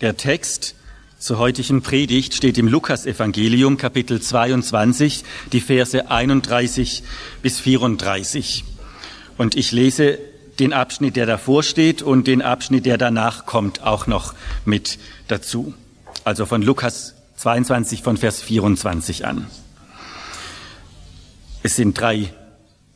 Der Text zur heutigen Predigt steht im Lukasevangelium Kapitel 22, die Verse 31 bis 34. Und ich lese den Abschnitt, der davor steht und den Abschnitt, der danach kommt, auch noch mit dazu. Also von Lukas 22 von Vers 24 an. Es sind drei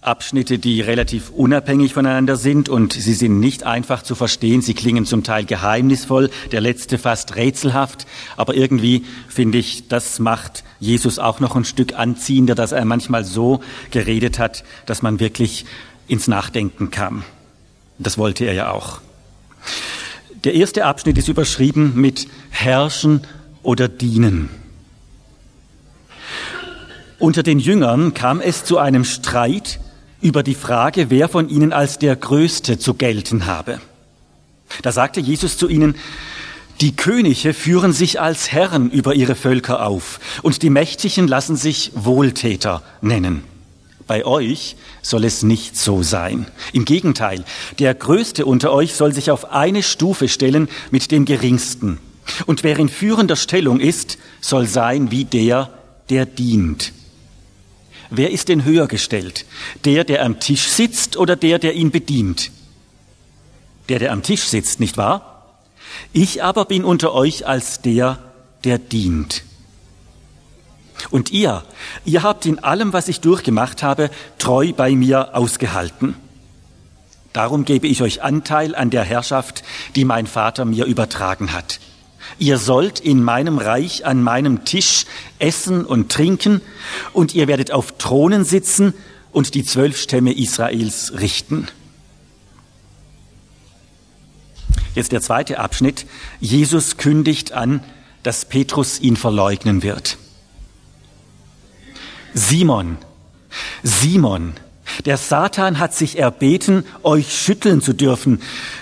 Abschnitte, die relativ unabhängig voneinander sind und sie sind nicht einfach zu verstehen. Sie klingen zum Teil geheimnisvoll, der letzte fast rätselhaft, aber irgendwie finde ich, das macht Jesus auch noch ein Stück anziehender, dass er manchmal so geredet hat, dass man wirklich ins Nachdenken kam. Das wollte er ja auch. Der erste Abschnitt ist überschrieben mit Herrschen oder Dienen. Unter den Jüngern kam es zu einem Streit über die Frage, wer von ihnen als der Größte zu gelten habe. Da sagte Jesus zu ihnen, die Könige führen sich als Herren über ihre Völker auf und die Mächtigen lassen sich Wohltäter nennen. Bei euch soll es nicht so sein. Im Gegenteil, der Größte unter euch soll sich auf eine Stufe stellen mit dem Geringsten. Und wer in führender Stellung ist, soll sein wie der, der dient. Wer ist denn höher gestellt? Der, der am Tisch sitzt oder der, der ihn bedient? Der, der am Tisch sitzt, nicht wahr? Ich aber bin unter euch als der, der dient. Und ihr, ihr habt in allem, was ich durchgemacht habe, treu bei mir ausgehalten. Darum gebe ich euch Anteil an der Herrschaft, die mein Vater mir übertragen hat. Ihr sollt in meinem Reich an meinem Tisch essen und trinken, und ihr werdet auf Thronen sitzen und die zwölf Stämme Israels richten. Jetzt der zweite Abschnitt. Jesus kündigt an, dass Petrus ihn verleugnen wird. Simon, Simon, der Satan hat sich erbeten, euch schütteln zu dürfen,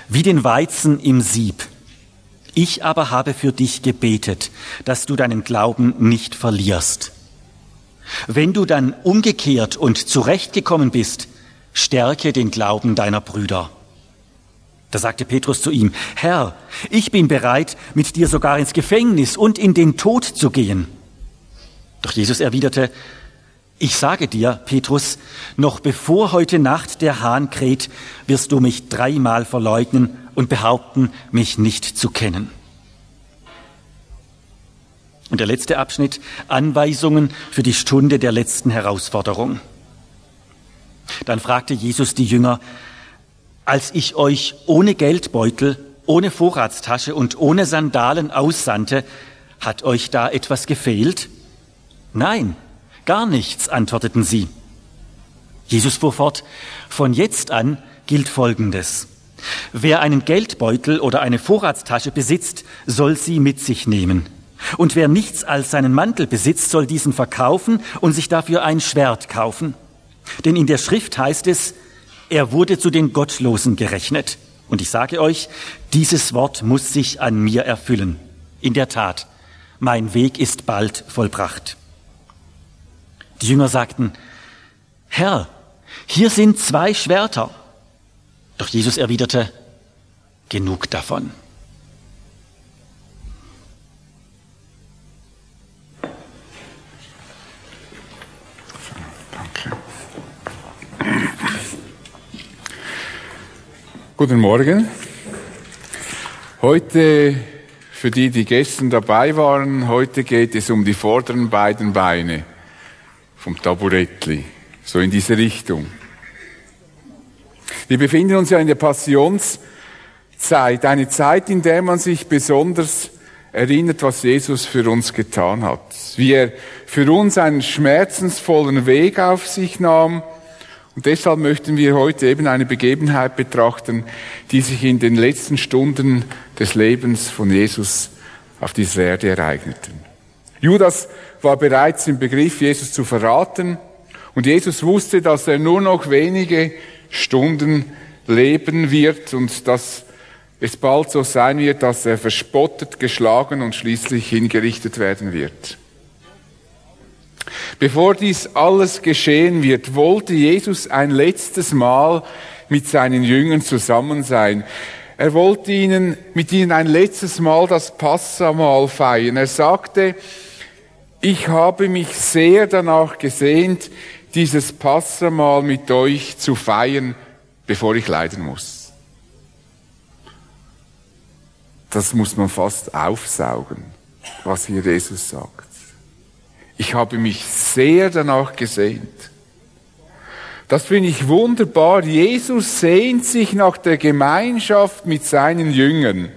wie den Weizen im Sieb. Ich aber habe für dich gebetet, dass du deinen Glauben nicht verlierst. Wenn du dann umgekehrt und zurechtgekommen bist, stärke den Glauben deiner Brüder. Da sagte Petrus zu ihm, Herr, ich bin bereit, mit dir sogar ins Gefängnis und in den Tod zu gehen. Doch Jesus erwiderte, ich sage dir, Petrus, noch bevor heute Nacht der Hahn kräht, wirst du mich dreimal verleugnen und behaupten, mich nicht zu kennen. Und der letzte Abschnitt, Anweisungen für die Stunde der letzten Herausforderung. Dann fragte Jesus die Jünger, als ich euch ohne Geldbeutel, ohne Vorratstasche und ohne Sandalen aussandte, hat euch da etwas gefehlt? Nein, gar nichts, antworteten sie. Jesus fuhr fort, von jetzt an gilt Folgendes. Wer einen Geldbeutel oder eine Vorratstasche besitzt, soll sie mit sich nehmen. Und wer nichts als seinen Mantel besitzt, soll diesen verkaufen und sich dafür ein Schwert kaufen. Denn in der Schrift heißt es, er wurde zu den Gottlosen gerechnet. Und ich sage euch, dieses Wort muss sich an mir erfüllen. In der Tat, mein Weg ist bald vollbracht. Die Jünger sagten, Herr, hier sind zwei Schwerter. Doch Jesus erwiderte, genug davon. Guten Morgen. Heute, für die, die gestern dabei waren, heute geht es um die vorderen beiden Beine vom Taburettli, so in diese Richtung. Wir befinden uns ja in der Passionszeit, eine Zeit, in der man sich besonders erinnert, was Jesus für uns getan hat, wie er für uns einen schmerzensvollen Weg auf sich nahm. Und deshalb möchten wir heute eben eine Begebenheit betrachten, die sich in den letzten Stunden des Lebens von Jesus auf dieser Erde ereigneten. Judas war bereits im Begriff, Jesus zu verraten. Und Jesus wusste, dass er nur noch wenige Stunden leben wird und dass es bald so sein wird, dass er verspottet, geschlagen und schließlich hingerichtet werden wird. Bevor dies alles geschehen wird, wollte Jesus ein letztes Mal mit seinen Jüngern zusammen sein. Er wollte ihnen, mit ihnen ein letztes Mal das Passamal feiern. Er sagte, ich habe mich sehr danach gesehnt, dieses Passamal mit euch zu feiern, bevor ich leiden muss. Das muss man fast aufsaugen, was hier Jesus sagt. Ich habe mich sehr danach gesehnt. Das finde ich wunderbar. Jesus sehnt sich nach der Gemeinschaft mit seinen Jüngern.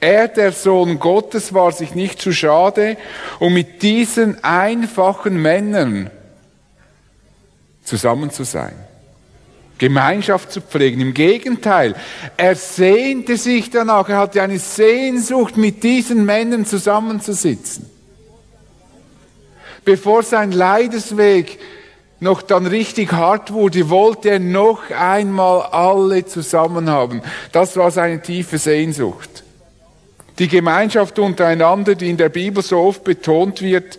Er, der Sohn Gottes, war sich nicht zu schade, um mit diesen einfachen Männern zusammen zu sein. Gemeinschaft zu pflegen. Im Gegenteil, er sehnte sich danach, er hatte eine Sehnsucht, mit diesen Männern zusammenzusitzen. Bevor sein Leidesweg noch dann richtig hart wurde, wollte er noch einmal alle zusammen haben. Das war seine tiefe Sehnsucht. Die Gemeinschaft untereinander, die in der Bibel so oft betont wird,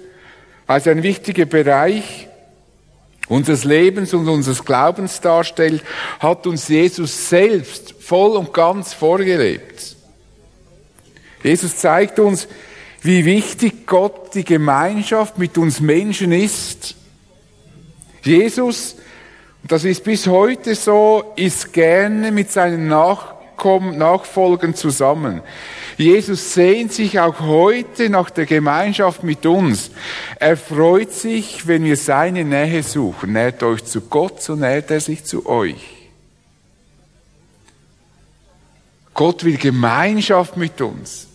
als ein wichtiger Bereich unseres Lebens und unseres Glaubens darstellt, hat uns Jesus selbst voll und ganz vorgelebt. Jesus zeigt uns, wie wichtig Gott die Gemeinschaft mit uns Menschen ist. Jesus, das ist bis heute so, ist gerne mit seinen Nachkommen, Nachfolgern zusammen. Jesus sehnt sich auch heute nach der Gemeinschaft mit uns. Er freut sich, wenn wir seine Nähe suchen. Nährt euch zu Gott, so nährt er sich zu euch. Gott will Gemeinschaft mit uns.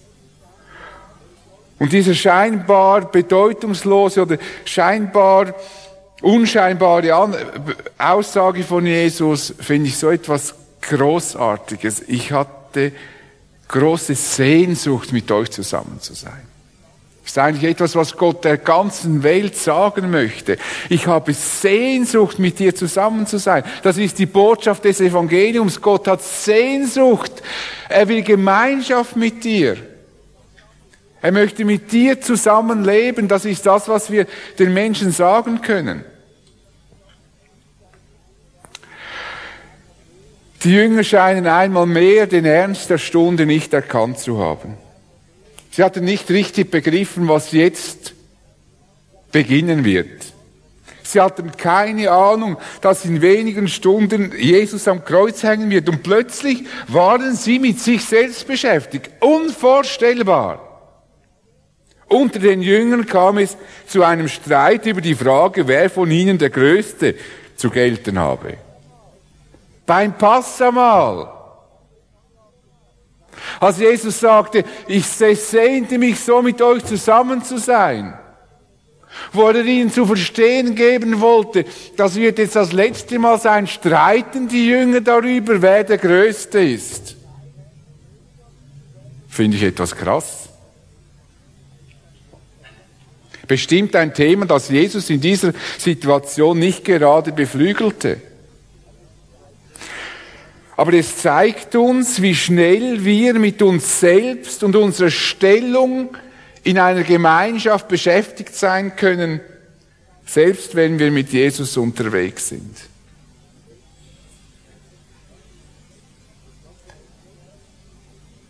Und diese scheinbar bedeutungslose oder scheinbar unscheinbare Aussage von Jesus finde ich so etwas Großartiges. Ich hatte große Sehnsucht, mit euch zusammen zu sein. Das ist eigentlich etwas, was Gott der ganzen Welt sagen möchte. Ich habe Sehnsucht, mit dir zusammen zu sein. Das ist die Botschaft des Evangeliums. Gott hat Sehnsucht. Er will Gemeinschaft mit dir. Er möchte mit dir zusammenleben. Das ist das, was wir den Menschen sagen können. Die Jünger scheinen einmal mehr den Ernst der Stunde nicht erkannt zu haben. Sie hatten nicht richtig begriffen, was jetzt beginnen wird. Sie hatten keine Ahnung, dass in wenigen Stunden Jesus am Kreuz hängen wird. Und plötzlich waren sie mit sich selbst beschäftigt. Unvorstellbar. Unter den Jüngern kam es zu einem Streit über die Frage, wer von ihnen der Größte zu gelten habe. Beim Passamal. Als Jesus sagte, ich sehnte mich so mit euch zusammen zu sein, wo er ihnen zu verstehen geben wollte, das wird jetzt das letzte Mal sein, streiten die Jünger darüber, wer der Größte ist. Finde ich etwas krass. Bestimmt ein Thema, das Jesus in dieser Situation nicht gerade beflügelte. Aber es zeigt uns, wie schnell wir mit uns selbst und unserer Stellung in einer Gemeinschaft beschäftigt sein können, selbst wenn wir mit Jesus unterwegs sind.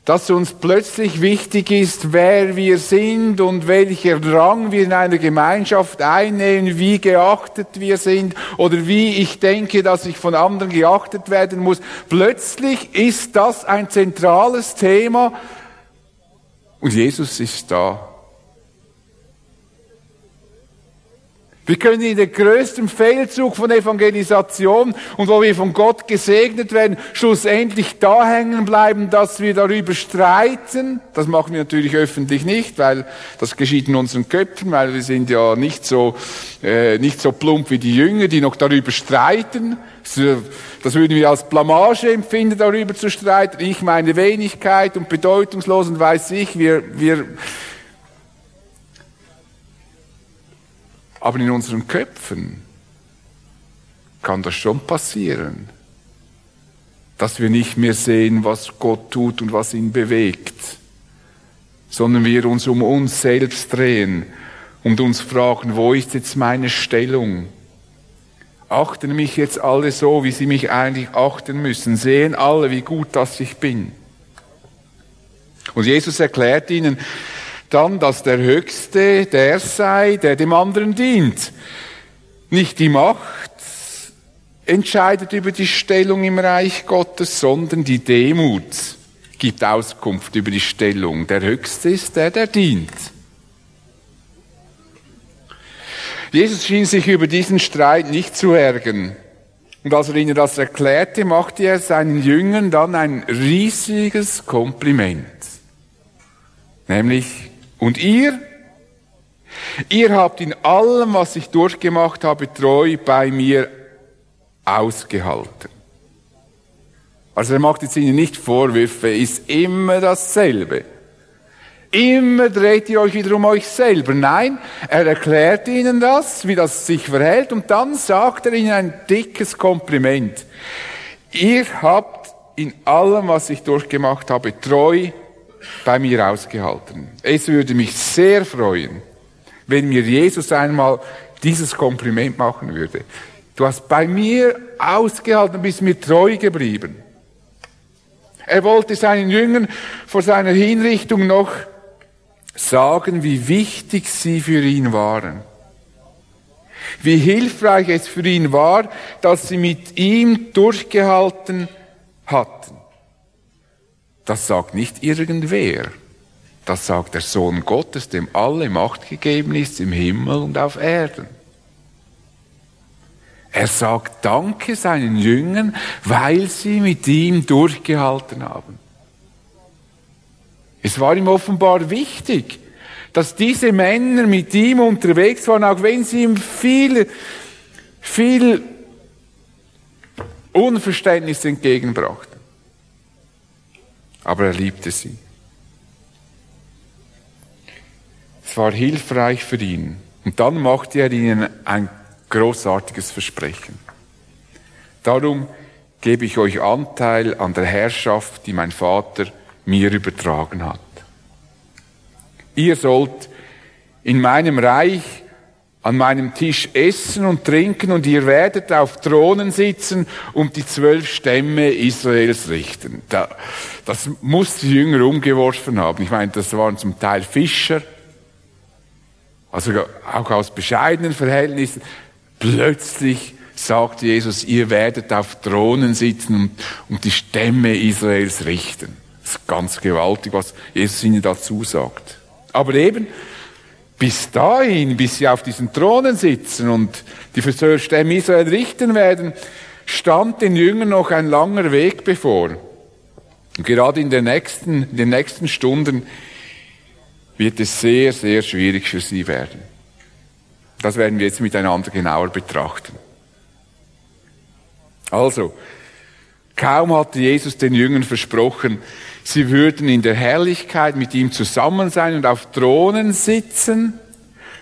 Dass uns plötzlich wichtig ist, wer wir sind und welcher Rang wir in einer Gemeinschaft einnehmen, wie geachtet wir sind oder wie ich denke, dass ich von anderen geachtet werden muss. Plötzlich ist das ein zentrales Thema und Jesus ist da. Wir können in der größten Feldzug von Evangelisation und wo wir von Gott gesegnet werden, schlussendlich da hängen bleiben, dass wir darüber streiten. Das machen wir natürlich öffentlich nicht, weil das geschieht in unseren Köpfen, weil wir sind ja nicht so, äh, nicht so plump wie die Jünger, die noch darüber streiten. Das würden wir als Blamage empfinden, darüber zu streiten. Ich meine Wenigkeit und bedeutungslos und weiß ich, wir, wir, Aber in unseren Köpfen kann das schon passieren, dass wir nicht mehr sehen, was Gott tut und was ihn bewegt, sondern wir uns um uns selbst drehen und uns fragen, wo ist jetzt meine Stellung? Achten mich jetzt alle so, wie sie mich eigentlich achten müssen? Sehen alle, wie gut das ich bin? Und Jesus erklärt ihnen dann, dass der Höchste der sei, der dem anderen dient. Nicht die Macht entscheidet über die Stellung im Reich Gottes, sondern die Demut gibt Auskunft über die Stellung. Der Höchste ist der, der dient. Jesus schien sich über diesen Streit nicht zu ärgern. Und als er ihnen das erklärte, machte er seinen Jüngern dann ein riesiges Kompliment. Nämlich, und ihr? Ihr habt in allem, was ich durchgemacht habe, treu bei mir ausgehalten. Also er macht jetzt ihnen nicht Vorwürfe, ist immer dasselbe. Immer dreht ihr euch wieder um euch selber. Nein, er erklärt ihnen das, wie das sich verhält, und dann sagt er ihnen ein dickes Kompliment. Ihr habt in allem, was ich durchgemacht habe, treu bei mir ausgehalten. Es würde mich sehr freuen, wenn mir Jesus einmal dieses Kompliment machen würde. Du hast bei mir ausgehalten, bist mir treu geblieben. Er wollte seinen Jüngern vor seiner Hinrichtung noch sagen, wie wichtig sie für ihn waren. Wie hilfreich es für ihn war, dass sie mit ihm durchgehalten hatten. Das sagt nicht irgendwer. Das sagt der Sohn Gottes, dem alle Macht gegeben ist im Himmel und auf Erden. Er sagt Danke seinen Jüngern, weil sie mit ihm durchgehalten haben. Es war ihm offenbar wichtig, dass diese Männer mit ihm unterwegs waren, auch wenn sie ihm viel, viel Unverständnis entgegenbrachten. Aber er liebte sie. Es war hilfreich für ihn. Und dann machte er ihnen ein großartiges Versprechen. Darum gebe ich euch Anteil an der Herrschaft, die mein Vater mir übertragen hat. Ihr sollt in meinem Reich an meinem Tisch essen und trinken und ihr werdet auf Thronen sitzen und die zwölf Stämme Israels richten. das muss die Jünger umgeworfen haben. Ich meine, das waren zum Teil Fischer, also auch aus bescheidenen Verhältnissen. Plötzlich sagt Jesus, ihr werdet auf Thronen sitzen und, die Stämme Israels richten. Das ist ganz gewaltig, was Jesus ihnen dazu sagt. Aber eben, bis dahin, bis sie auf diesen Thronen sitzen und die Stämme Israel richten werden, stand den Jüngern noch ein langer Weg bevor. Und gerade in den nächsten, in den nächsten Stunden wird es sehr, sehr schwierig für sie werden. Das werden wir jetzt miteinander genauer betrachten. Also, kaum hatte Jesus den Jüngern versprochen, sie würden in der Herrlichkeit mit ihm zusammen sein und auf Thronen sitzen,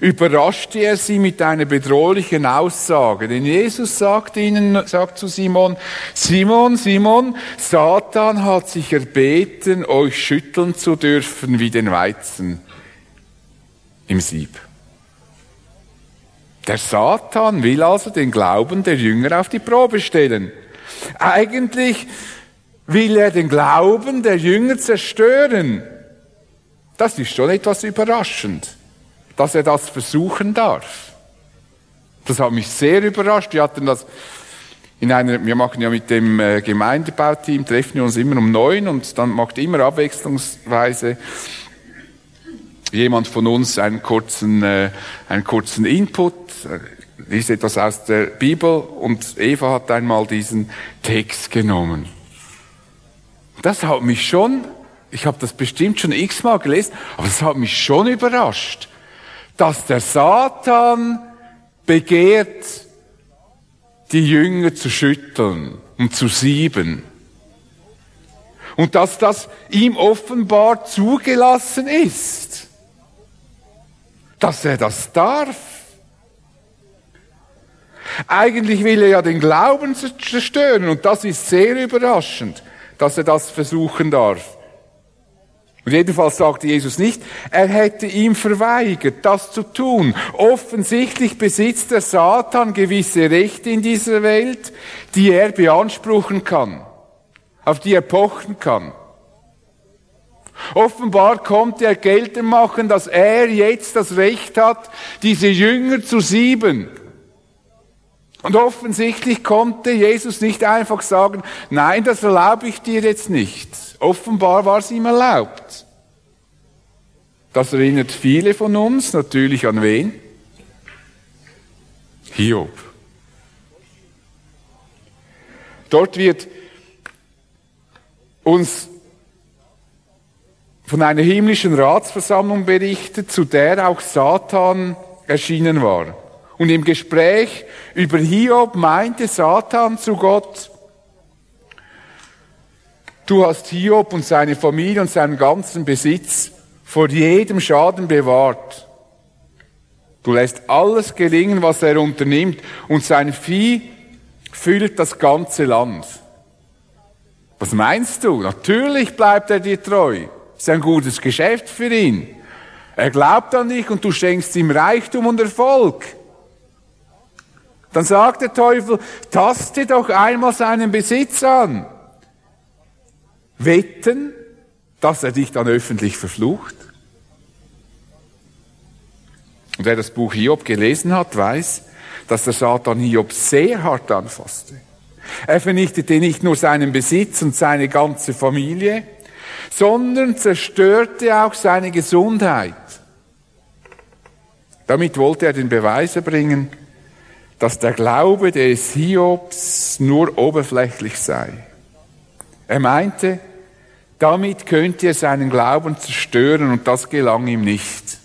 überraschte er sie mit einer bedrohlichen Aussage. Denn Jesus sagt ihnen, sagt zu Simon, Simon, Simon, Satan hat sich erbeten, euch schütteln zu dürfen wie den Weizen im Sieb. Der Satan will also den Glauben der Jünger auf die Probe stellen. Eigentlich will er den Glauben der Jünger zerstören. Das ist schon etwas überraschend, dass er das versuchen darf. Das hat mich sehr überrascht. Wir hatten das in einer, wir machen ja mit dem äh, Gemeindebauteam, treffen wir uns immer um neun und dann macht immer abwechslungsweise jemand von uns einen kurzen, äh, einen kurzen Input, liest etwas aus der Bibel und Eva hat einmal diesen Text genommen. Das hat mich schon, ich habe das bestimmt schon x-mal gelesen, aber das hat mich schon überrascht, dass der Satan begehrt, die Jünger zu schütteln und zu sieben. Und dass das ihm offenbar zugelassen ist dass er das darf. Eigentlich will er ja den Glauben zerstören und das ist sehr überraschend, dass er das versuchen darf. Und jedenfalls sagte Jesus nicht, er hätte ihm verweigert, das zu tun. Offensichtlich besitzt der Satan gewisse Rechte in dieser Welt, die er beanspruchen kann, auf die er pochen kann. Offenbar konnte er geltend machen, dass er jetzt das Recht hat, diese Jünger zu sieben. Und offensichtlich konnte Jesus nicht einfach sagen, nein, das erlaube ich dir jetzt nicht. Offenbar war es ihm erlaubt. Das erinnert viele von uns natürlich an wen? Hiob. Dort wird uns von einer himmlischen Ratsversammlung berichtet, zu der auch Satan erschienen war. Und im Gespräch über Hiob meinte Satan zu Gott, du hast Hiob und seine Familie und seinen ganzen Besitz vor jedem Schaden bewahrt. Du lässt alles gelingen, was er unternimmt, und sein Vieh füllt das ganze Land. Was meinst du? Natürlich bleibt er dir treu. Ist ein gutes Geschäft für ihn. Er glaubt an dich und du schenkst ihm Reichtum und Erfolg. Dann sagt der Teufel, taste doch einmal seinen Besitz an. Wetten, dass er dich dann öffentlich verflucht. Und wer das Buch Hiob gelesen hat, weiß, dass der Satan Hiob sehr hart anfasste. Er vernichtete nicht nur seinen Besitz und seine ganze Familie, sondern zerstörte auch seine Gesundheit. Damit wollte er den Beweis erbringen, dass der Glaube des Hiobs nur oberflächlich sei. Er meinte, damit könnte er seinen Glauben zerstören und das gelang ihm nicht.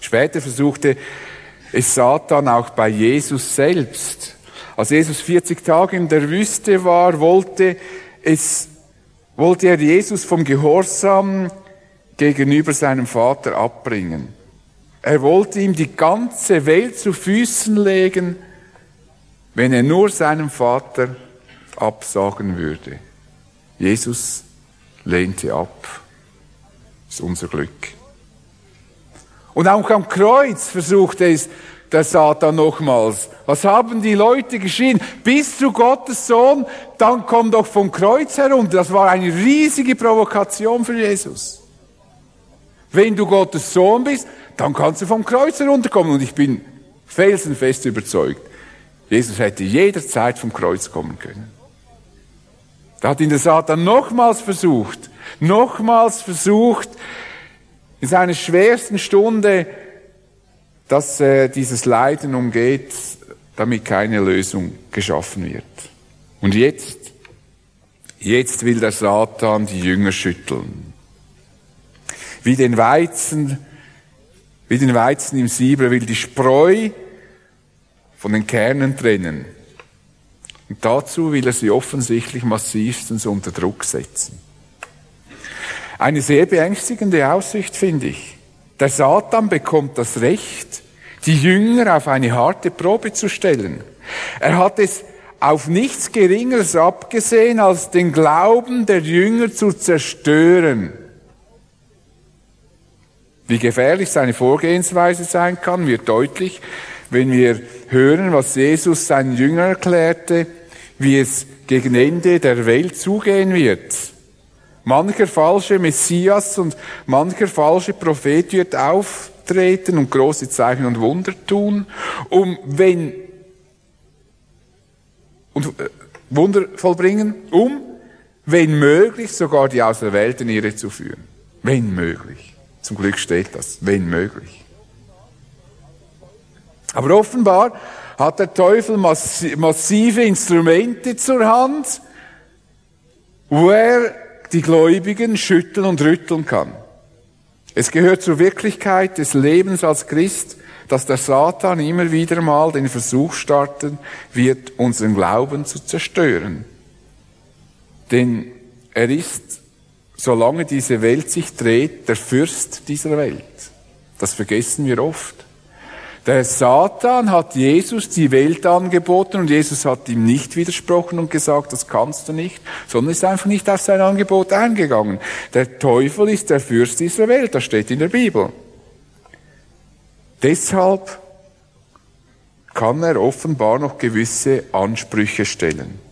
Später versuchte es Satan auch bei Jesus selbst. Als Jesus 40 Tage in der Wüste war, wollte, es, wollte er Jesus vom Gehorsam gegenüber seinem Vater abbringen. Er wollte ihm die ganze Welt zu Füßen legen, wenn er nur seinem Vater absagen würde. Jesus lehnte ab. Das ist unser Glück. Und auch am Kreuz versuchte es der Satan nochmals. Was haben die Leute geschrien? Bist du Gottes Sohn? Dann komm doch vom Kreuz herunter. Das war eine riesige Provokation für Jesus. Wenn du Gottes Sohn bist, dann kannst du vom Kreuz herunterkommen. Und ich bin felsenfest überzeugt, Jesus hätte jederzeit vom Kreuz kommen können. Da hat ihn der Satan nochmals versucht, nochmals versucht, in seiner schwersten Stunde, dass er dieses Leiden umgeht, damit keine Lösung geschaffen wird. Und jetzt, jetzt will der Satan die Jünger schütteln. Wie den Weizen wie den Weizen im Sieb, er will die Spreu von den Kernen trennen. Und dazu will er sie offensichtlich massivstens unter Druck setzen. Eine sehr beängstigende Aussicht, finde ich. Der Satan bekommt das Recht, die Jünger auf eine harte Probe zu stellen. Er hat es auf nichts Geringeres abgesehen, als den Glauben der Jünger zu zerstören. Wie gefährlich seine Vorgehensweise sein kann, wird deutlich, wenn wir hören, was Jesus seinen Jüngern erklärte, wie es gegen Ende der Welt zugehen wird. Mancher falsche Messias und mancher falsche Prophet wird auftreten und große Zeichen und Wunder tun, um wenn und äh, Wunder vollbringen, um wenn möglich sogar die Auserwählten ihre zu führen. Wenn möglich. Zum Glück steht das, wenn möglich. Aber offenbar hat der Teufel massive Instrumente zur Hand, wo er die Gläubigen schütteln und rütteln kann. Es gehört zur Wirklichkeit des Lebens als Christ, dass der Satan immer wieder mal den Versuch starten wird, unseren Glauben zu zerstören. Denn er ist solange diese Welt sich dreht, der Fürst dieser Welt. Das vergessen wir oft. Der Satan hat Jesus die Welt angeboten und Jesus hat ihm nicht widersprochen und gesagt, das kannst du nicht, sondern ist einfach nicht auf sein Angebot eingegangen. Der Teufel ist der Fürst dieser Welt, das steht in der Bibel. Deshalb kann er offenbar noch gewisse Ansprüche stellen.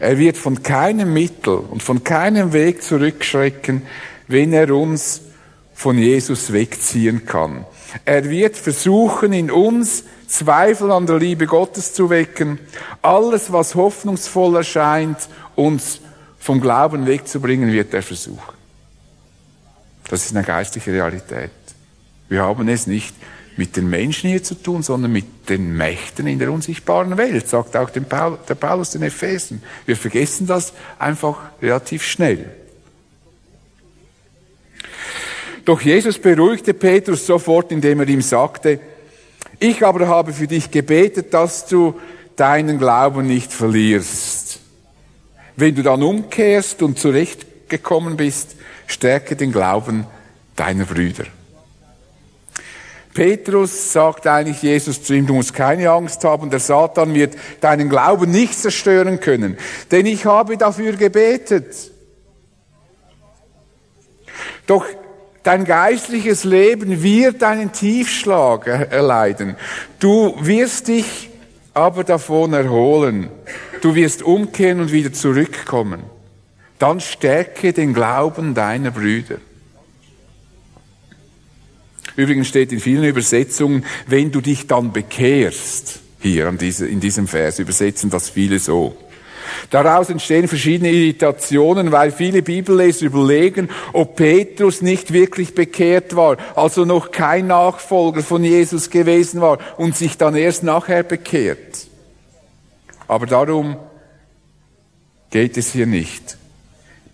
Er wird von keinem Mittel und von keinem Weg zurückschrecken, wenn er uns von Jesus wegziehen kann. Er wird versuchen, in uns Zweifel an der Liebe Gottes zu wecken, alles, was hoffnungsvoll erscheint, uns vom Glauben wegzubringen, wird er versuchen. Das ist eine geistliche Realität. Wir haben es nicht mit den Menschen hier zu tun, sondern mit den Mächten in der unsichtbaren Welt, sagt auch der Paulus den Ephesen. Wir vergessen das einfach relativ schnell. Doch Jesus beruhigte Petrus sofort, indem er ihm sagte, ich aber habe für dich gebetet, dass du deinen Glauben nicht verlierst. Wenn du dann umkehrst und zurechtgekommen bist, stärke den Glauben deiner Brüder. Petrus sagt eigentlich Jesus zu ihm, du musst keine Angst haben, der Satan wird deinen Glauben nicht zerstören können, denn ich habe dafür gebetet. Doch dein geistliches Leben wird einen Tiefschlag erleiden. Du wirst dich aber davon erholen. Du wirst umkehren und wieder zurückkommen. Dann stärke den Glauben deiner Brüder. Übrigens steht in vielen Übersetzungen, wenn du dich dann bekehrst, hier in diesem Vers übersetzen das viele so. Daraus entstehen verschiedene Irritationen, weil viele Bibelleser überlegen, ob Petrus nicht wirklich bekehrt war, also noch kein Nachfolger von Jesus gewesen war und sich dann erst nachher bekehrt. Aber darum geht es hier nicht.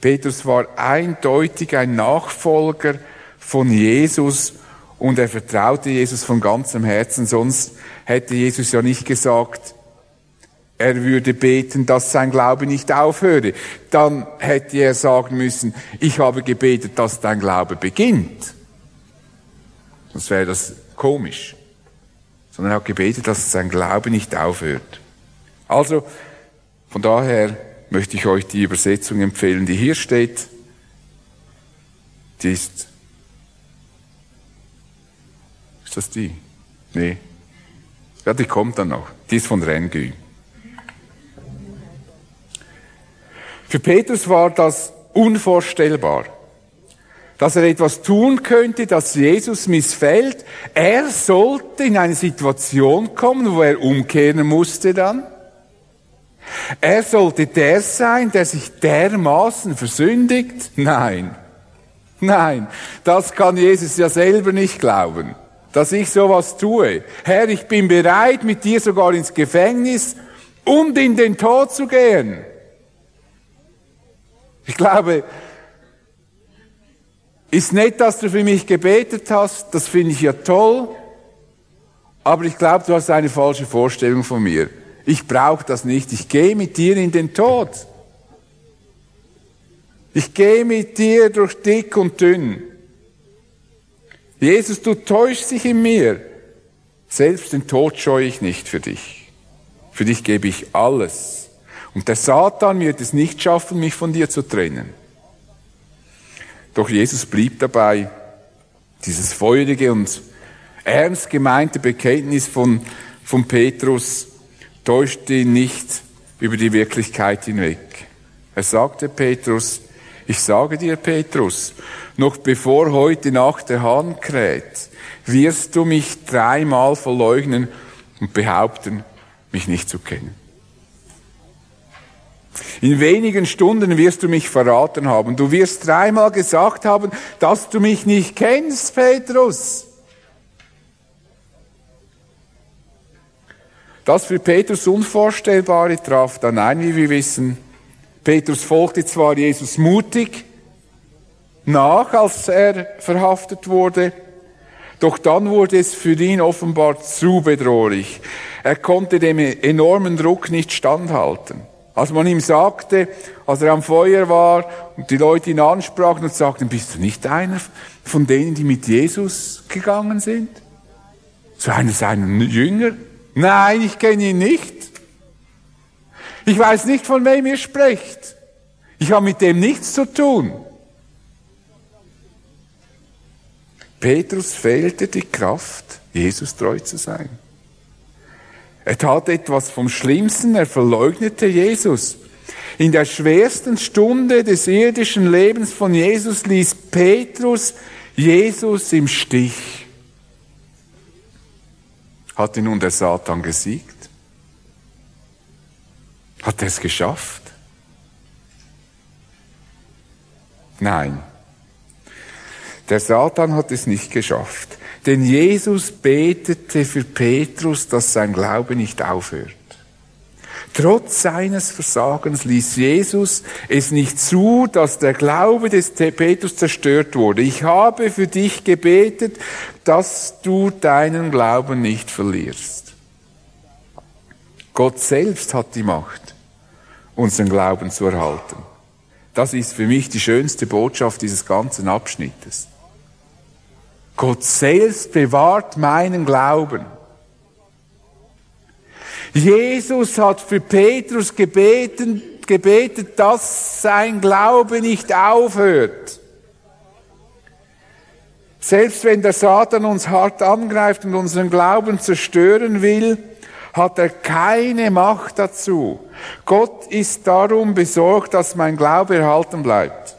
Petrus war eindeutig ein Nachfolger von Jesus und er vertraute Jesus von ganzem Herzen, sonst hätte Jesus ja nicht gesagt, er würde beten, dass sein Glaube nicht aufhöre. Dann hätte er sagen müssen, ich habe gebetet, dass dein Glaube beginnt. Sonst wäre das komisch. Sondern er hat gebetet, dass sein Glaube nicht aufhört. Also, von daher möchte ich euch die Übersetzung empfehlen, die hier steht. Die ist, ist das die? Nee. Ja, die kommt dann noch. Die ist von Rengü. Für Petrus war das unvorstellbar, dass er etwas tun könnte, das Jesus missfällt. Er sollte in eine Situation kommen, wo er umkehren musste dann. Er sollte der sein, der sich dermaßen versündigt? Nein. Nein, das kann Jesus ja selber nicht glauben, dass ich sowas tue. Herr, ich bin bereit, mit dir sogar ins Gefängnis und in den Tod zu gehen. Ich glaube, ist nett, dass du für mich gebetet hast, das finde ich ja toll, aber ich glaube, du hast eine falsche Vorstellung von mir. Ich brauche das nicht, ich gehe mit dir in den Tod. Ich gehe mit dir durch dick und dünn. Jesus, du täuschst dich in mir. Selbst den Tod scheue ich nicht für dich. Für dich gebe ich alles. Und der Satan wird es nicht schaffen, mich von dir zu trennen. Doch Jesus blieb dabei. Dieses feurige und ernst gemeinte Bekenntnis von, von Petrus täuschte ihn nicht über die Wirklichkeit hinweg. Er sagte Petrus, ich sage dir, Petrus, noch bevor heute Nacht der Hahn kräht, wirst du mich dreimal verleugnen und behaupten, mich nicht zu kennen. In wenigen Stunden wirst du mich verraten haben. Du wirst dreimal gesagt haben, dass du mich nicht kennst, Petrus. Das für Petrus Unvorstellbare traf dann ein, wie wir wissen. Petrus folgte zwar Jesus mutig nach, als er verhaftet wurde, doch dann wurde es für ihn offenbar zu bedrohlich. Er konnte dem enormen Druck nicht standhalten. Als man ihm sagte, als er am Feuer war und die Leute ihn ansprachen und sagten, bist du nicht einer von denen, die mit Jesus gegangen sind? So einer seiner Jünger? Nein, ich kenne ihn nicht. Ich weiß nicht, von wem ihr sprecht. Ich habe mit dem nichts zu tun. Petrus fehlte die Kraft, Jesus treu zu sein. Er tat etwas vom Schlimmsten, er verleugnete Jesus. In der schwersten Stunde des irdischen Lebens von Jesus ließ Petrus Jesus im Stich. Hatte nun der Satan gesiegt? Hat er es geschafft? Nein. Der Satan hat es nicht geschafft. Denn Jesus betete für Petrus, dass sein Glaube nicht aufhört. Trotz seines Versagens ließ Jesus es nicht zu, dass der Glaube des Petrus zerstört wurde. Ich habe für dich gebetet, dass du deinen Glauben nicht verlierst. Gott selbst hat die Macht, unseren Glauben zu erhalten. Das ist für mich die schönste Botschaft dieses ganzen Abschnittes. Gott selbst bewahrt meinen Glauben. Jesus hat für Petrus gebeten, gebetet, dass sein Glaube nicht aufhört. Selbst wenn der Satan uns hart angreift und unseren Glauben zerstören will, hat er keine Macht dazu. Gott ist darum besorgt, dass mein Glaube erhalten bleibt.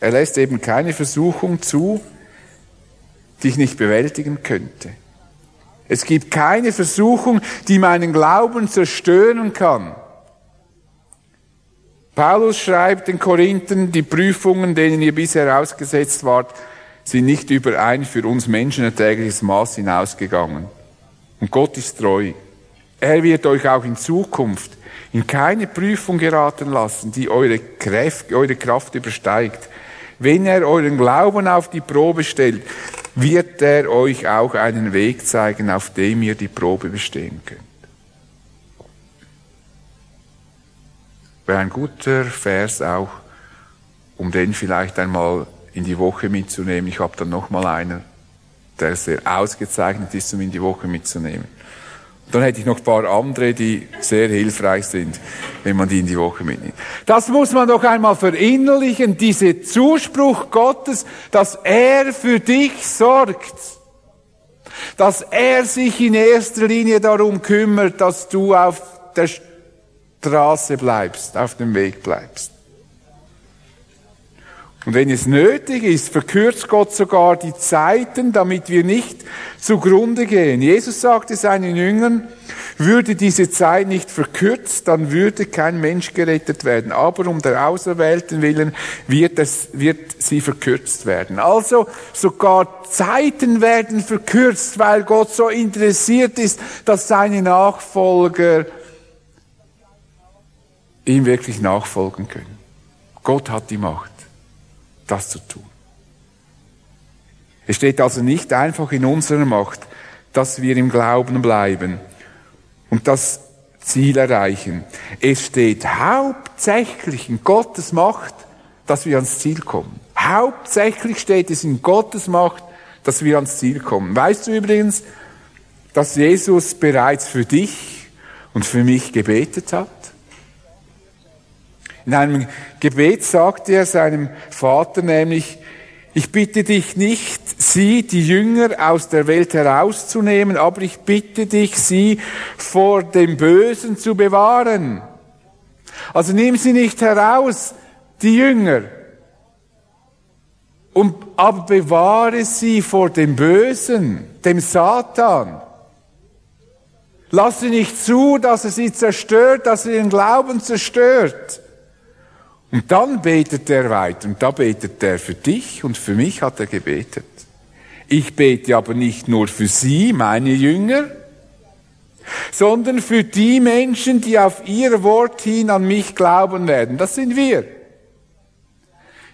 Er lässt eben keine Versuchung zu, die ich nicht bewältigen könnte. Es gibt keine Versuchung, die meinen Glauben zerstören kann. Paulus schreibt den Korinthern, die Prüfungen, denen ihr bisher ausgesetzt wart, sind nicht über ein für uns Menschen erträgliches Maß hinausgegangen. Und Gott ist treu. Er wird euch auch in Zukunft in keine Prüfung geraten lassen, die eure Kraft, eure Kraft übersteigt. Wenn er euren Glauben auf die Probe stellt, wird er euch auch einen Weg zeigen, auf dem ihr die Probe bestehen könnt. Wäre ein guter Vers auch, um den vielleicht einmal in die Woche mitzunehmen. Ich habe dann noch mal einen, der sehr ausgezeichnet ist, um in die Woche mitzunehmen. Dann hätte ich noch ein paar andere, die sehr hilfreich sind, wenn man die in die Woche mitnimmt. Das muss man doch einmal verinnerlichen, diese Zuspruch Gottes, dass er für dich sorgt. Dass er sich in erster Linie darum kümmert, dass du auf der Straße bleibst, auf dem Weg bleibst. Und wenn es nötig ist, verkürzt Gott sogar die Zeiten, damit wir nicht zugrunde gehen. Jesus sagte seinen Jüngern, würde diese Zeit nicht verkürzt, dann würde kein Mensch gerettet werden. Aber um der Auserwählten willen wird, es, wird sie verkürzt werden. Also sogar Zeiten werden verkürzt, weil Gott so interessiert ist, dass seine Nachfolger ihm wirklich nachfolgen können. Gott hat die Macht das zu tun. Es steht also nicht einfach in unserer Macht, dass wir im Glauben bleiben und das Ziel erreichen. Es steht hauptsächlich in Gottes Macht, dass wir ans Ziel kommen. Hauptsächlich steht es in Gottes Macht, dass wir ans Ziel kommen. Weißt du übrigens, dass Jesus bereits für dich und für mich gebetet hat? In einem Gebet sagte er seinem Vater nämlich, ich bitte dich nicht, sie, die Jünger, aus der Welt herauszunehmen, aber ich bitte dich, sie vor dem Bösen zu bewahren. Also nimm sie nicht heraus, die Jünger, und, aber bewahre sie vor dem Bösen, dem Satan. Lass sie nicht zu, dass er sie zerstört, dass er ihren Glauben zerstört. Und dann betet er weiter und da betet er für dich und für mich hat er gebetet. Ich bete aber nicht nur für sie, meine Jünger, sondern für die Menschen, die auf ihr Wort hin an mich glauben werden. Das sind wir.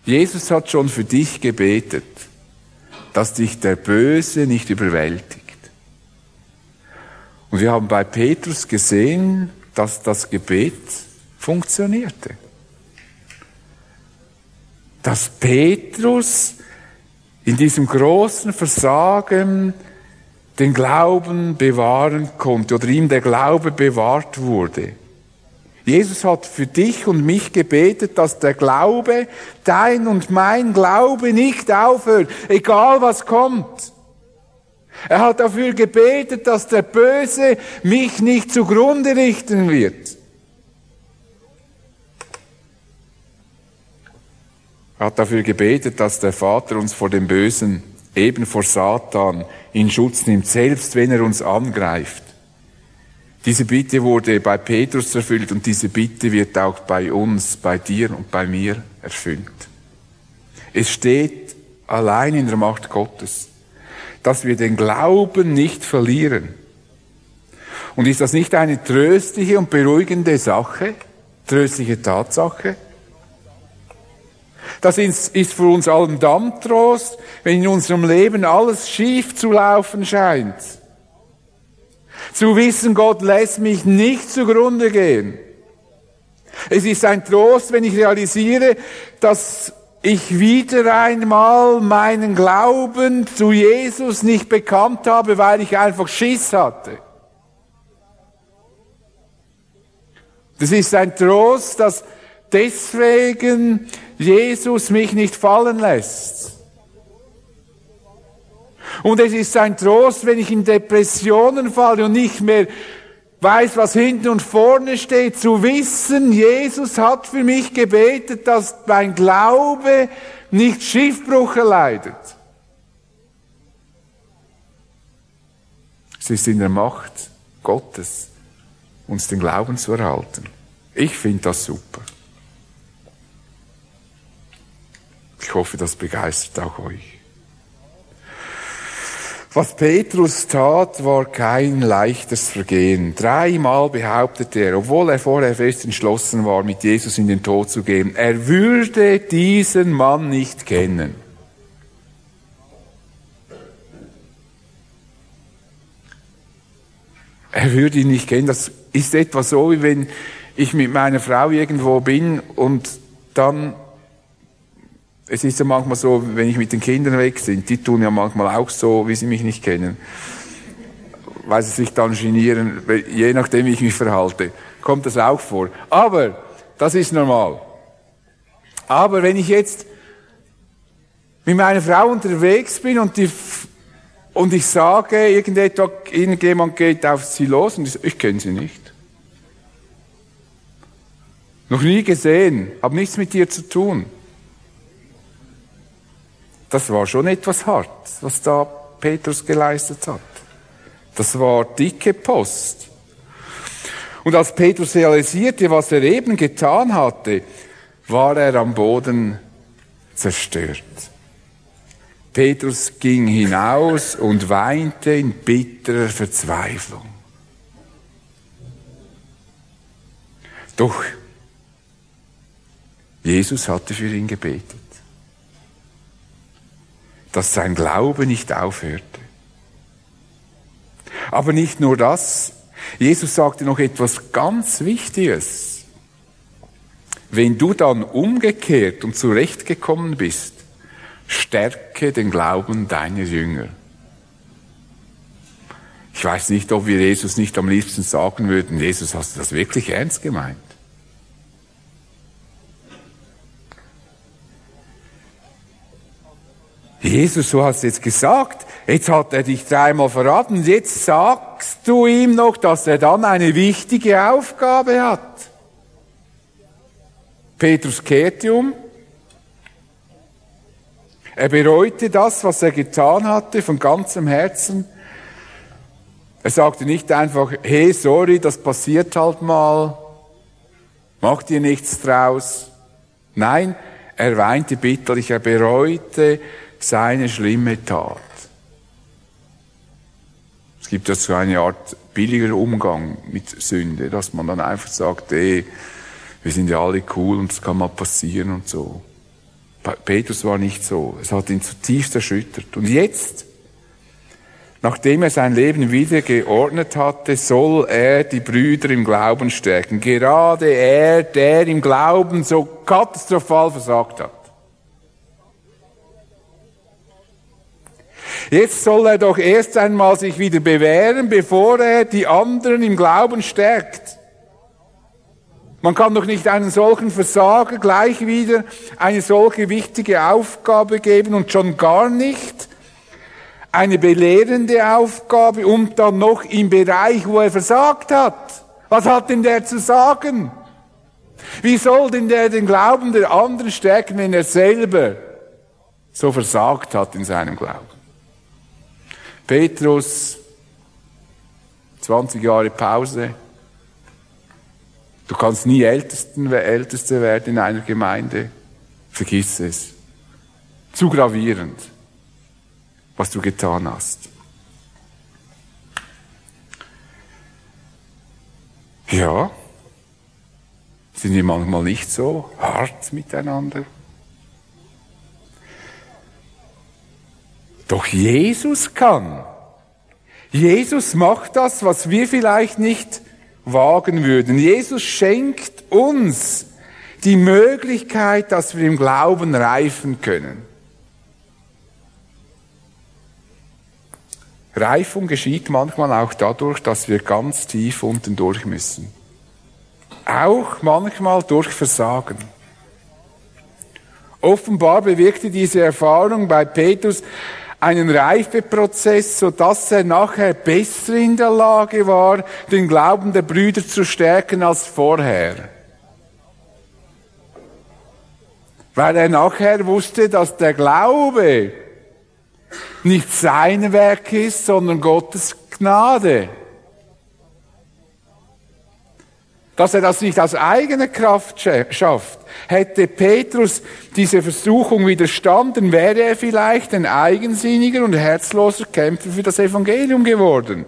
Jesus hat schon für dich gebetet, dass dich der Böse nicht überwältigt. Und wir haben bei Petrus gesehen, dass das Gebet funktionierte dass Petrus in diesem großen Versagen den Glauben bewahren konnte oder ihm der Glaube bewahrt wurde. Jesus hat für dich und mich gebetet, dass der Glaube, dein und mein Glaube nicht aufhört, egal was kommt. Er hat dafür gebetet, dass der Böse mich nicht zugrunde richten wird. Hat dafür gebetet, dass der Vater uns vor dem Bösen, eben vor Satan, in Schutz nimmt, selbst wenn er uns angreift. Diese Bitte wurde bei Petrus erfüllt und diese Bitte wird auch bei uns, bei dir und bei mir erfüllt. Es steht allein in der Macht Gottes, dass wir den Glauben nicht verlieren. Und ist das nicht eine tröstliche und beruhigende Sache, tröstliche Tatsache? Das ist für uns allen dann Trost, wenn in unserem Leben alles schief zu laufen scheint. Zu wissen, Gott lässt mich nicht zugrunde gehen. Es ist ein Trost, wenn ich realisiere, dass ich wieder einmal meinen Glauben zu Jesus nicht bekannt habe, weil ich einfach Schiss hatte. Das ist ein Trost, dass deswegen Jesus mich nicht fallen lässt. Und es ist ein Trost, wenn ich in Depressionen falle und nicht mehr weiß, was hinten und vorne steht, zu wissen, Jesus hat für mich gebetet, dass mein Glaube nicht Schiffbruch erleidet. Es ist in der Macht Gottes, uns den Glauben zu erhalten. Ich finde das super. Ich hoffe, das begeistert auch euch. Was Petrus tat, war kein leichtes Vergehen. Dreimal behauptete er, obwohl er vorher fest entschlossen war, mit Jesus in den Tod zu gehen, er würde diesen Mann nicht kennen. Er würde ihn nicht kennen. Das ist etwa so, wie wenn ich mit meiner Frau irgendwo bin und dann es ist ja manchmal so, wenn ich mit den Kindern weg sind, die tun ja manchmal auch so, wie sie mich nicht kennen. Weil sie sich dann genieren, je nachdem, wie ich mich verhalte. Kommt das auch vor. Aber, das ist normal. Aber wenn ich jetzt mit meiner Frau unterwegs bin und, die, und ich sage, irgendjemand geht auf sie los und ich, ich kenne sie nicht. Noch nie gesehen, habe nichts mit ihr zu tun das war schon etwas hart, was da Petrus geleistet hat. Das war dicke Post. Und als Petrus realisierte, was er eben getan hatte, war er am Boden zerstört. Petrus ging hinaus und weinte in bitterer Verzweiflung. Doch Jesus hatte für ihn gebetet dass sein Glaube nicht aufhörte. Aber nicht nur das. Jesus sagte noch etwas ganz Wichtiges. Wenn du dann umgekehrt und zurechtgekommen bist, stärke den Glauben deiner Jünger. Ich weiß nicht, ob wir Jesus nicht am liebsten sagen würden, Jesus, hast du das wirklich ernst gemeint? Jesus, du hast jetzt gesagt, jetzt hat er dich dreimal verraten, jetzt sagst du ihm noch, dass er dann eine wichtige Aufgabe hat. Petrus kehrte um. Er bereute das, was er getan hatte, von ganzem Herzen. Er sagte nicht einfach, hey, sorry, das passiert halt mal, mach dir nichts draus. Nein, er weinte bitterlich, er bereute seine schlimme Tat. Es gibt ja so eine Art billiger Umgang mit Sünde, dass man dann einfach sagt, ey, wir sind ja alle cool und es kann mal passieren und so. Petrus war nicht so. Es hat ihn zutiefst erschüttert. Und jetzt, nachdem er sein Leben wieder geordnet hatte, soll er die Brüder im Glauben stärken. Gerade er, der im Glauben so katastrophal versagt hat. Jetzt soll er doch erst einmal sich wieder bewähren, bevor er die anderen im Glauben stärkt. Man kann doch nicht einen solchen Versager gleich wieder eine solche wichtige Aufgabe geben und schon gar nicht eine belehrende Aufgabe und dann noch im Bereich, wo er versagt hat. Was hat denn der zu sagen? Wie soll denn der den Glauben der anderen stärken, wenn er selber so versagt hat in seinem Glauben? Petrus, 20 Jahre Pause. Du kannst nie Ältesten, Älteste werden in einer Gemeinde. Vergiss es. Zu gravierend, was du getan hast. Ja, sind wir manchmal nicht so hart miteinander? Doch Jesus kann. Jesus macht das, was wir vielleicht nicht wagen würden. Jesus schenkt uns die Möglichkeit, dass wir im Glauben reifen können. Reifung geschieht manchmal auch dadurch, dass wir ganz tief unten durch müssen. Auch manchmal durch Versagen. Offenbar bewirkte diese Erfahrung bei Petrus einen Reifeprozess, so dass er nachher besser in der Lage war, den Glauben der Brüder zu stärken als vorher. Weil er nachher wusste, dass der Glaube nicht sein Werk ist, sondern Gottes Gnade. Dass er das nicht aus eigener Kraft schafft. Hätte Petrus diese Versuchung widerstanden, wäre er vielleicht ein eigensinniger und herzloser Kämpfer für das Evangelium geworden.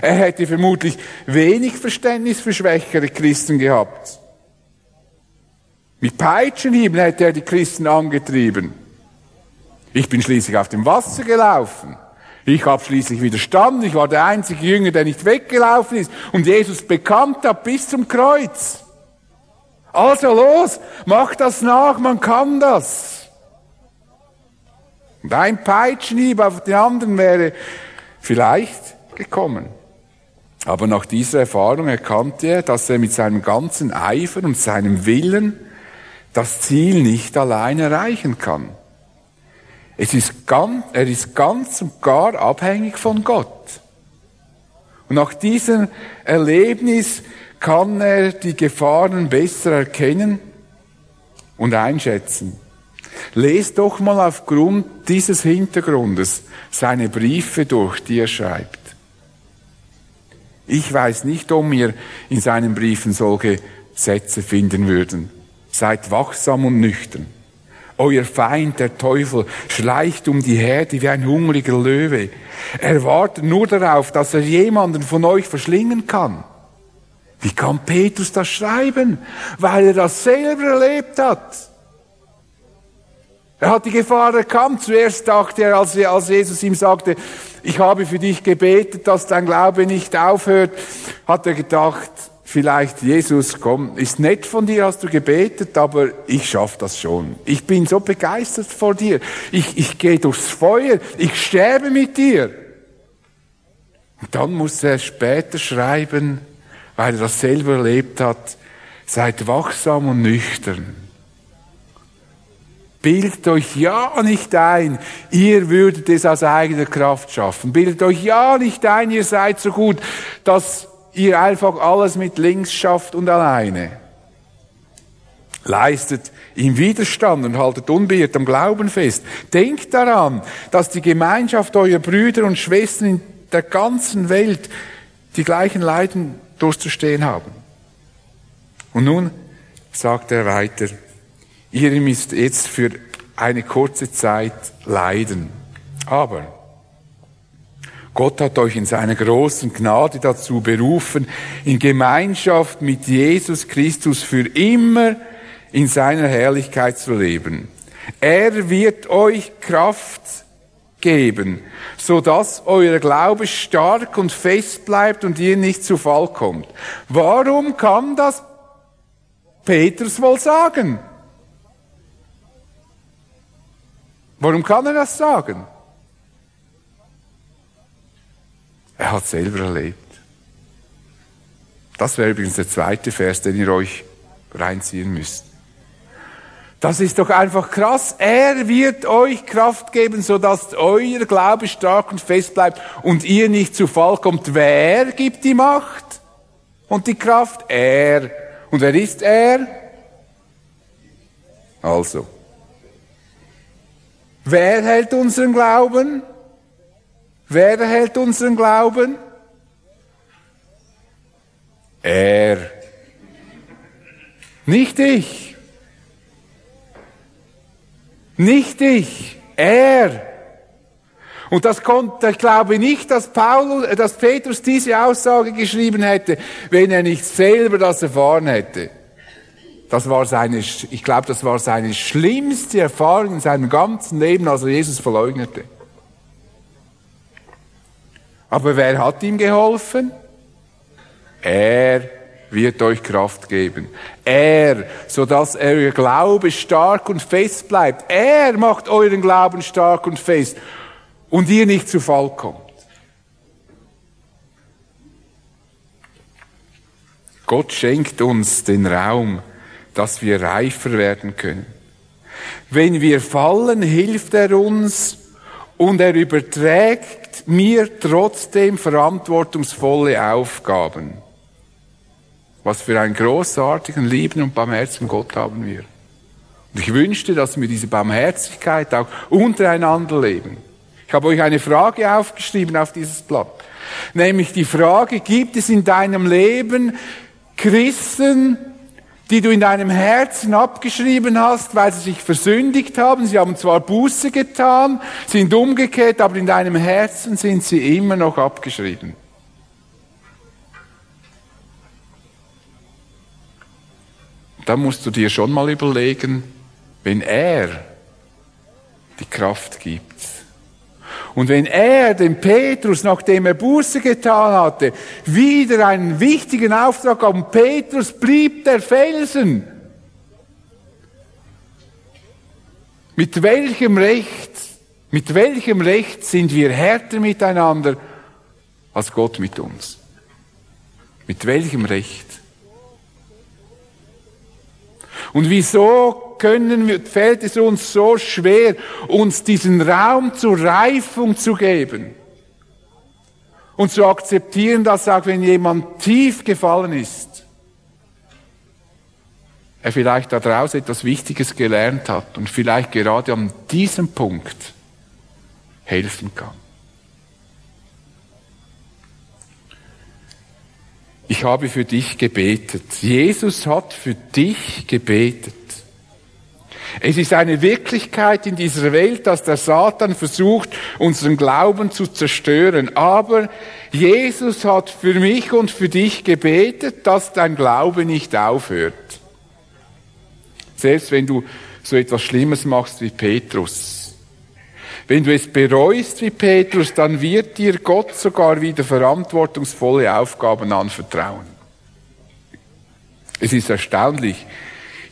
Er hätte vermutlich wenig Verständnis für schwächere Christen gehabt. Mit Peitschenhieben hätte er die Christen angetrieben. Ich bin schließlich auf dem Wasser gelaufen. Ich habe schließlich widerstanden. Ich war der einzige Jünger, der nicht weggelaufen ist und Jesus bekannt hat bis zum Kreuz. Also los, mach das nach, man kann das. Und ein Peitschenhieb auf den anderen wäre vielleicht gekommen. Aber nach dieser Erfahrung erkannte er, dass er mit seinem ganzen Eifer und seinem Willen das Ziel nicht allein erreichen kann. Es ist ganz, er ist ganz und gar abhängig von Gott. Und nach diesem Erlebnis kann er die Gefahren besser erkennen und einschätzen. Lest doch mal aufgrund dieses Hintergrundes seine Briefe durch, die er schreibt. Ich weiß nicht, ob wir in seinen Briefen solche Sätze finden würden. Seid wachsam und nüchtern. Euer Feind, der Teufel, schleicht um die Herde wie ein hungriger Löwe. Er wartet nur darauf, dass er jemanden von euch verschlingen kann. Wie kann Petrus das schreiben? Weil er das selber erlebt hat. Er hat die Gefahr erkannt. Zuerst dachte er, als, Jesus ihm sagte, ich habe für dich gebetet, dass dein Glaube nicht aufhört, hat er gedacht, vielleicht, Jesus, komm, ist nett von dir, hast du gebetet, aber ich schaff das schon. Ich bin so begeistert vor dir. Ich, ich gehe durchs Feuer, ich sterbe mit dir. Und dann muss er später schreiben, weil er das selber erlebt hat, seid wachsam und nüchtern. Bildet euch ja nicht ein, ihr würdet es aus eigener Kraft schaffen. Bildet euch ja nicht ein, ihr seid so gut, dass ihr einfach alles mit links schafft und alleine. Leistet ihm Widerstand und haltet unbeirrt am Glauben fest. Denkt daran, dass die Gemeinschaft eurer Brüder und Schwestern in der ganzen Welt die gleichen Leiden durchzustehen haben. Und nun sagt er weiter, ihr müsst jetzt für eine kurze Zeit leiden. Aber Gott hat euch in seiner großen Gnade dazu berufen, in Gemeinschaft mit Jesus Christus für immer in seiner Herrlichkeit zu leben. Er wird euch Kraft geben, so dass euer Glaube stark und fest bleibt und ihr nicht zu Fall kommt. Warum kann das Petrus wohl sagen? Warum kann er das sagen? Er hat selber erlebt. Das wäre übrigens der zweite Vers, den ihr euch reinziehen müsst. Das ist doch einfach krass. Er wird euch Kraft geben, sodass euer Glaube stark und fest bleibt und ihr nicht zu Fall kommt. Wer gibt die Macht und die Kraft? Er. Und wer ist er? Also, wer hält unseren Glauben? Wer hält unseren Glauben? Er. Nicht ich. Nicht ich. Er. Und das konnte, ich glaube nicht, dass Paulus, dass Petrus diese Aussage geschrieben hätte, wenn er nicht selber das erfahren hätte. Das war seine, ich glaube, das war seine schlimmste Erfahrung in seinem ganzen Leben, als er Jesus verleugnete. Aber wer hat ihm geholfen? Er wird euch Kraft geben. Er, so dass euer Glaube stark und fest bleibt. Er macht euren Glauben stark und fest und ihr nicht zu Fall kommt. Gott schenkt uns den Raum, dass wir reifer werden können. Wenn wir fallen, hilft er uns und er überträgt mir trotzdem verantwortungsvolle Aufgaben. Was für einen großartigen, lieben und barmherzigen Gott haben wir. Und ich wünschte, dass wir diese Barmherzigkeit auch untereinander leben. Ich habe euch eine Frage aufgeschrieben auf dieses Blatt. Nämlich die Frage, gibt es in deinem Leben Christen, die du in deinem Herzen abgeschrieben hast, weil sie sich versündigt haben. Sie haben zwar Buße getan, sind umgekehrt, aber in deinem Herzen sind sie immer noch abgeschrieben. Da musst du dir schon mal überlegen, wenn er die Kraft gibt, und wenn er dem Petrus, nachdem er Buße getan hatte, wieder einen wichtigen Auftrag gab, Petrus blieb der Felsen, mit welchem Recht, mit welchem Recht sind wir härter miteinander als Gott mit uns? Mit welchem Recht? Und wieso können wir, fällt es uns so schwer, uns diesen Raum zur Reifung zu geben und zu akzeptieren, dass auch wenn jemand tief gefallen ist, er vielleicht daraus etwas Wichtiges gelernt hat und vielleicht gerade an diesem Punkt helfen kann. Ich habe für dich gebetet. Jesus hat für dich gebetet. Es ist eine Wirklichkeit in dieser Welt, dass der Satan versucht, unseren Glauben zu zerstören. Aber Jesus hat für mich und für dich gebetet, dass dein Glaube nicht aufhört. Selbst wenn du so etwas Schlimmes machst wie Petrus. Wenn du es bereust wie Petrus, dann wird dir Gott sogar wieder verantwortungsvolle Aufgaben anvertrauen. Es ist erstaunlich,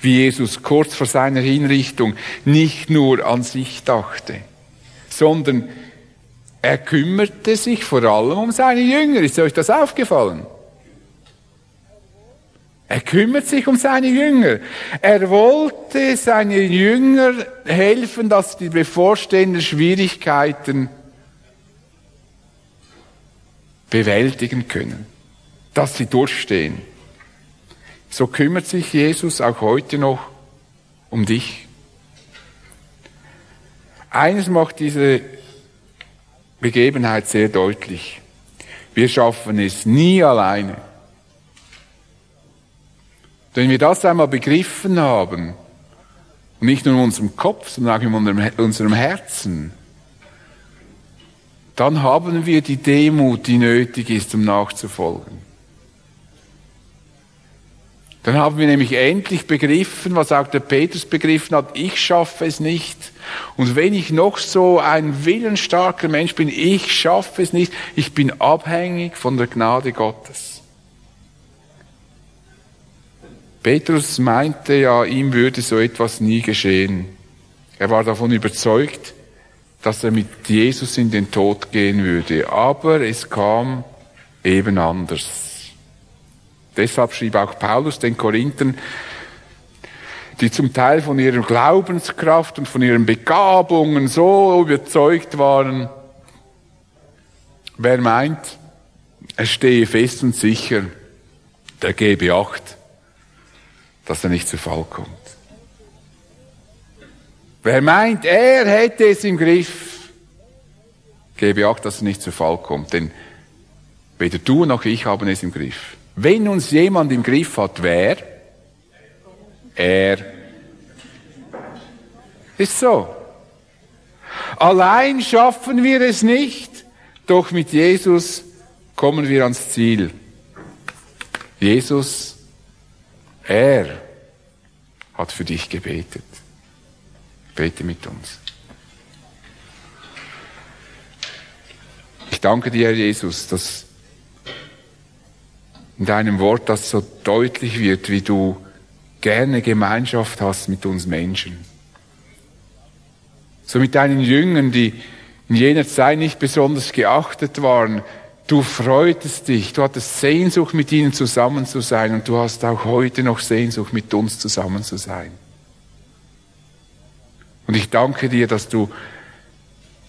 wie Jesus kurz vor seiner Hinrichtung nicht nur an sich dachte, sondern er kümmerte sich vor allem um seine Jünger. Ist euch das aufgefallen? Er kümmert sich um seine Jünger. Er wollte seine Jünger helfen, dass die bevorstehenden Schwierigkeiten bewältigen können, dass sie durchstehen. So kümmert sich Jesus auch heute noch um dich. Eines macht diese Begebenheit sehr deutlich. Wir schaffen es nie alleine. Wenn wir das einmal begriffen haben, und nicht nur in unserem Kopf, sondern auch in unserem Herzen, dann haben wir die Demut, die nötig ist, um nachzufolgen. Dann haben wir nämlich endlich begriffen, was auch der Petrus begriffen hat, ich schaffe es nicht. Und wenn ich noch so ein willensstarker Mensch bin, ich schaffe es nicht. Ich bin abhängig von der Gnade Gottes. Petrus meinte ja, ihm würde so etwas nie geschehen. Er war davon überzeugt, dass er mit Jesus in den Tod gehen würde. Aber es kam eben anders. Deshalb schrieb auch Paulus den Korinthern, die zum Teil von ihrer Glaubenskraft und von ihren Begabungen so überzeugt waren, wer meint, er stehe fest und sicher, der gebe Acht, dass er nicht zu Fall kommt. Wer meint, er hätte es im Griff, gebe auch, dass er nicht zu Fall kommt, denn weder du noch ich haben es im Griff. Wenn uns jemand im Griff hat, wer? Er. Ist so. Allein schaffen wir es nicht, doch mit Jesus kommen wir ans Ziel. Jesus, er hat für dich gebetet. Bete mit uns. Ich danke dir, Herr Jesus, dass in deinem Wort das so deutlich wird, wie du gerne Gemeinschaft hast mit uns Menschen. So mit deinen Jüngern, die in jener Zeit nicht besonders geachtet waren. Du freutest dich, du hattest Sehnsucht, mit ihnen zusammen zu sein und du hast auch heute noch Sehnsucht, mit uns zusammen zu sein. Und ich danke dir, dass du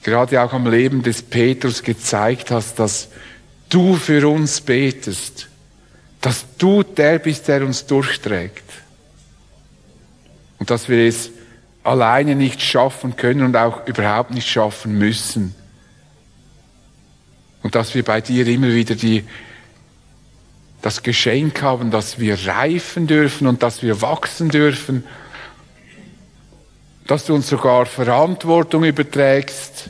gerade auch am Leben des Petrus gezeigt hast, dass du für uns betest, dass du der bist, der uns durchträgt. Und dass wir es alleine nicht schaffen können und auch überhaupt nicht schaffen müssen. Und dass wir bei dir immer wieder die, das Geschenk haben, dass wir reifen dürfen und dass wir wachsen dürfen, dass du uns sogar Verantwortung überträgst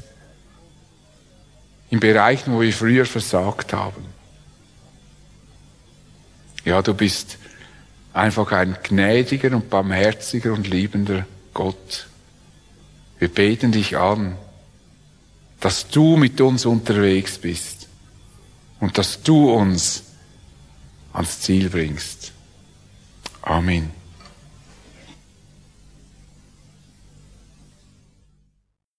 in Bereichen, wo wir früher versagt haben. Ja, du bist einfach ein gnädiger und barmherziger und liebender Gott, wir beten dich an, dass du mit uns unterwegs bist und dass du uns ans Ziel bringst. Amen.